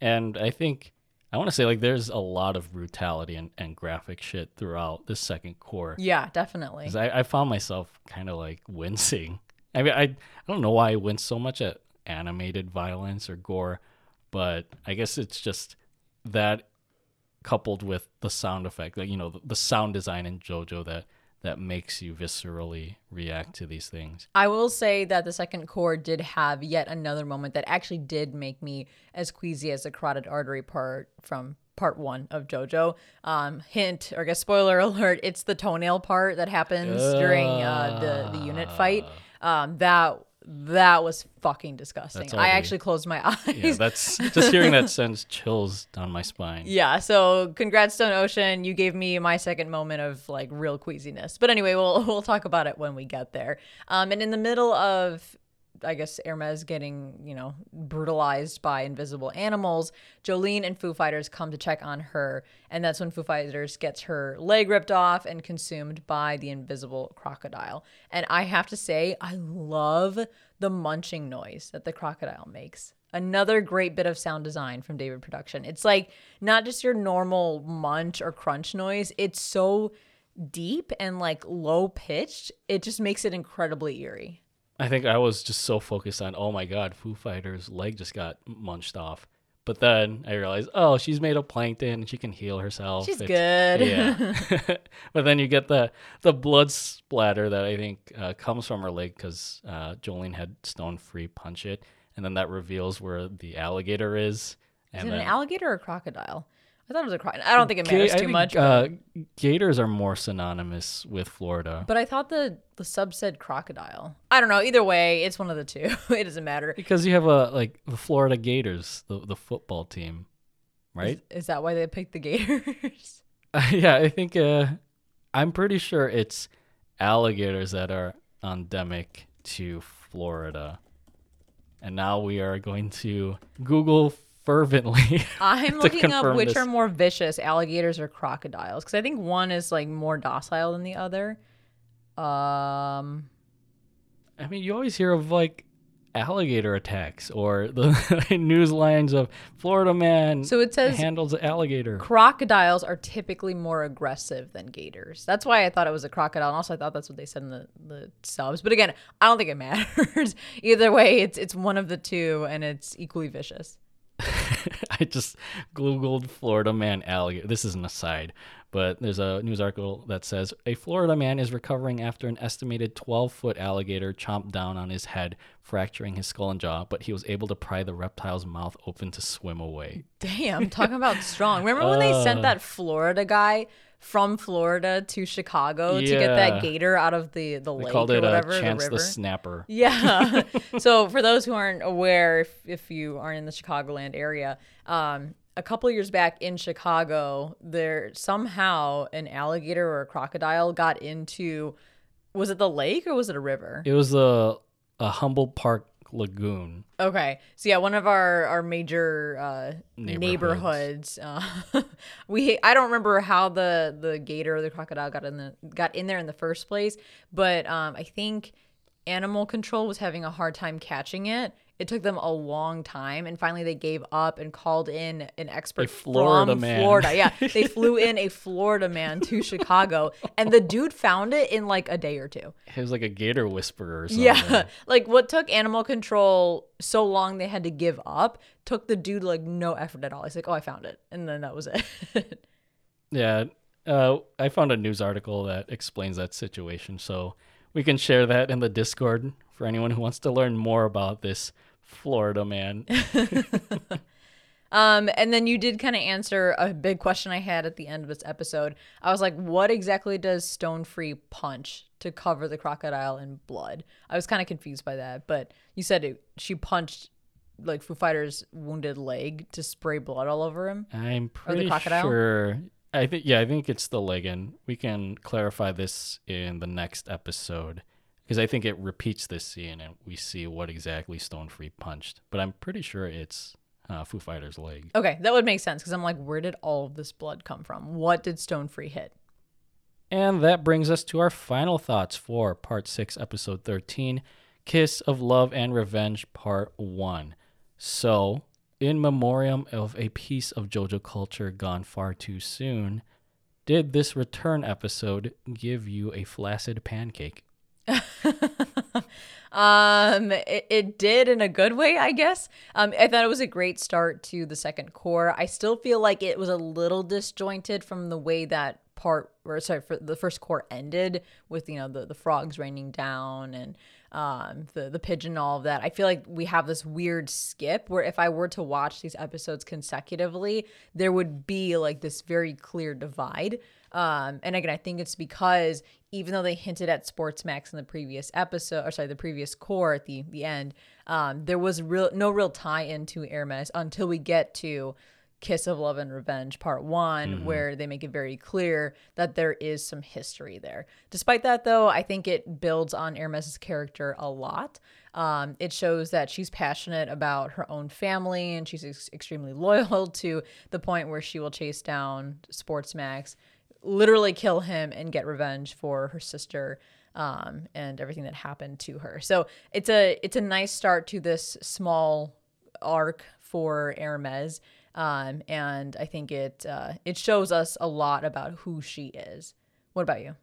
And I think I want to say like there's a lot of brutality and, and graphic shit throughout this second cour. Yeah, definitely. I, I found myself kind of like wincing. I mean, I I don't know why I wince so much at animated violence or gore, but I guess it's just that coupled with the sound effect, like you know, the, the sound design in JoJo that that makes you viscerally react to these things. I will say that the second cour did have yet another moment that actually did make me as queasy as the carotid artery part from part one of JoJo. Um, hint, or I guess spoiler alert, it's the toenail part that happens during uh, the the unit fight. Um, that that was fucking disgusting. I actually closed my eyes. Yeah, that's just hearing that sends chills down my spine. Yeah, so congrats Stone Ocean. You gave me my second moment of like real queasiness. But anyway, we'll we'll talk about it when we get there. Um and in the middle of I guess Hermes getting, you know, brutalized by invisible animals, Jolyne and Foo Fighters come to check on her, and that's when Foo Fighters gets her leg ripped off and consumed by the invisible crocodile. And I have to say, I love the munching noise that the crocodile makes. Another great bit of sound design from David Production. It's like not just your normal munch or crunch noise, it's so deep and like low pitched. It just makes it incredibly eerie. I think I was just so focused on, oh my god, Foo Fighters' leg just got munched off. But then I realized, oh, she's made of plankton and she can heal herself. She's It's- good. Yeah. but then you get the the blood splatter that I think uh, comes from her leg because uh, Jolyne had Stone Free punch it, and then that reveals where the alligator is. Is And it then an alligator or a crocodile? I thought it was a crocodile. I don't think it matters too think, much. Uh, gators are more synonymous with Florida. but I thought the the sub said crocodile. I don't know. Either way, it's one of the two. it doesn't matter. Because you have a like the Florida Gators, the the football team, right? Is that why they picked the gators? yeah, I think uh, I'm pretty sure it's alligators that are endemic to Florida. And now we are going to Google fervently. I'm looking up which this. are more vicious, alligators or crocodiles, because I think one is like more docile than the other. Um, I mean, you always hear of like alligator attacks or the news lines of Florida man So it says- handles alligator. crocodiles are typically more aggressive than gators. That's why I thought it was a crocodile, and also I thought that's what they said in the, the subs. But again, I don't think it matters. Either way, it's it's one of the two, and it's equally vicious. I just Googled Florida man alligator. This is an aside, but there's a news article that says a Florida man is recovering after an estimated 12 foot alligator chomped down on his head, fracturing his skull and jaw, but he was able to pry the reptile's mouth open to swim away. Damn, talking about strong. Remember when they sent uh. that Florida guy from Florida to Chicago to get that gator out of the the They lake called or it whatever, a Chance the the? Snapper. Yeah. so for those who aren't aware, if, if you aren't in the Chicagoland area, um, a couple years back in Chicago, there somehow an alligator or a crocodile got into was it the lake or was it a river? It was a, a Humboldt Park lagoon. Okay. So yeah, one of our our major uh, Neighborhoods. neighborhoods. uh, we I don't remember how the the gator or the crocodile got in the got in there in the first place, but um, I think animal control was having a hard time catching it. It took them a long time, and finally they gave up and called in an expert Florida from man. Florida. Yeah, they flew in a Florida man to Chicago, and the dude found it in like a day or two. It was like a gator whisperer or something. Yeah. Like what took animal control so long they had to give up took the dude like no effort at all. He's like, oh, I found it. And then that was it. Yeah. Uh, I found a news article that explains that situation. So we can share that in the Discord for anyone who wants to learn more about this Florida man. um, and then you did kind of answer a big question I had at the end of this episode. I was like, what exactly does Stone Free punch to cover the crocodile in blood? I was kind of confused by that, but you said it, she punched like Foo Fighters' wounded leg to spray blood all over him. I'm pretty crocodile? sure. I think yeah, I think it's the leg, and we can clarify this in the next episode because I think it repeats this scene, and we see what exactly Stone Free punched. But I'm pretty sure it's uh, Foo Fighters' leg. Okay, that would make sense because I'm like, where did all of this blood come from? What did Stone Free hit? And that brings us to our final thoughts for Part 6, Episode 13 Kiss of Love and Revenge, Part 1. So, in memoriam of a piece of JoJo culture gone far too soon, did this return episode give you a flaccid pancake? Um, it, it did in a good way, I guess. Um, I thought it was a great start to the second cour. I still feel like it was a little disjointed from the way that part, or sorry, for the first cour ended with you know the the frogs raining down and um the the pigeon all of that. I feel like we have this weird skip where if I were to watch these episodes consecutively, there would be like this very clear divide. Um, and again, I think it's because even though they hinted at Sports Max in the previous episode, or sorry, the previous cour at the the end, um, there was real no real tie into Hermes until we get to Kiss of Love and Revenge Part One, mm-hmm. where they make it very clear that there is some history there. Despite that, though, I think it builds on Hermes's character a lot. Um, it shows that she's passionate about her own family and she's ex- extremely loyal to the point where she will chase down Sports Max, literally kill him, and get revenge for her sister um, and everything that happened to her. So it's a it's a nice start to this small arc for Hermes. Um, and I think it uh, it shows us a lot about who she is. What about you?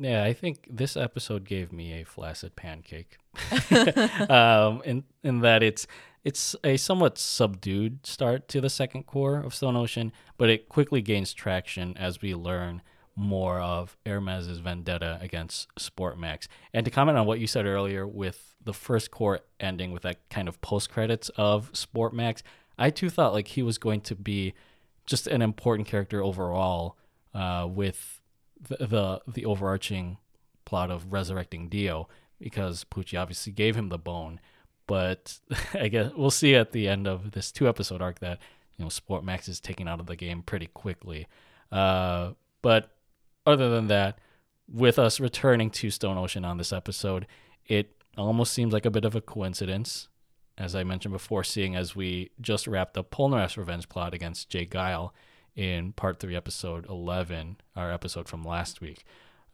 Yeah, I think this episode gave me a flaccid pancake. um, in in that it's it's a somewhat subdued start to the second cour of Stone Ocean, but it quickly gains traction as we learn more of Hermes's vendetta against Sportmax. And to comment on what you said earlier with the first cour ending with that kind of post credits of Sportmax, I too thought like he was going to be just an important character overall uh, with the, the, the overarching plot of resurrecting Dio because Pucci obviously gave him the bone. But I guess we'll see at the end of this two episode arc that you know Sport Max is taken out of the game pretty quickly. Uh, but other than that, with us returning to Stone Ocean on this episode, it almost seems like a bit of a coincidence as I mentioned before, seeing as we just wrapped up Polnareff's revenge plot against Jay Geil in part three, episode 11, our episode from last week.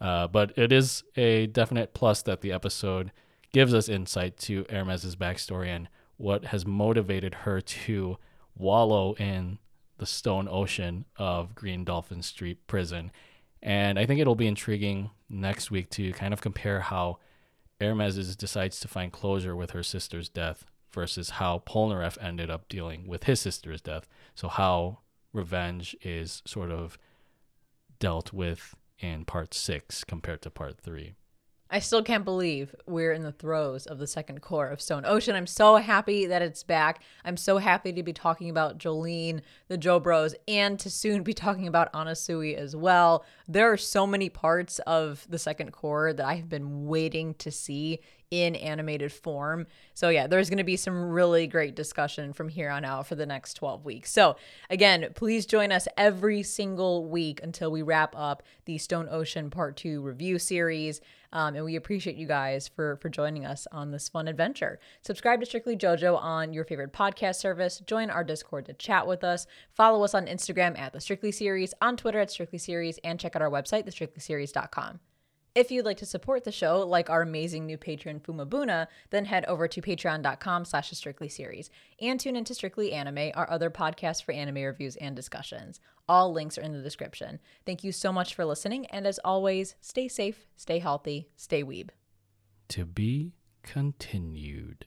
Uh, but it is a definite plus that the episode gives us insight to Hermes's backstory and what has motivated her to wallow in the stone ocean of Green Dolphin Street prison. And I think it'll be intriguing next week to kind of compare how Hermes decides to find closure with her sister's death versus how Polnareff ended up dealing with his sister's death. So how revenge is sort of dealt with in part six compared to part three. I still can't believe we're in the throes of the second cour of Stone Ocean. I'm so happy that it's back. I'm so happy to be talking about Jolyne, the Joe Bros, and to soon be talking about Anasui as well. There are so many parts of the second cour that I have been waiting to see in animated form. So, yeah, there's going to be some really great discussion from here on out for the next 12 weeks. So, again, please join us every single week until we wrap up the Stone Ocean Part 2 review series. Um, and we appreciate you guys for for joining us on this fun adventure. Subscribe to Strictly JoJo on your favorite podcast service. Join our Discord to chat with us. Follow us on Instagram at the Strictly Series, on Twitter at Strictly Series, and check out our website, thestrictlyseries.com. If you'd like to support the show, like our amazing new patron Fumabuna, then head over to patreon.com slash strictly series and tune into Strictly Anime, our other podcast for anime reviews and discussions. All links are in the description. Thank you so much for listening, and as always, stay safe, stay healthy, stay weeb. To be continued.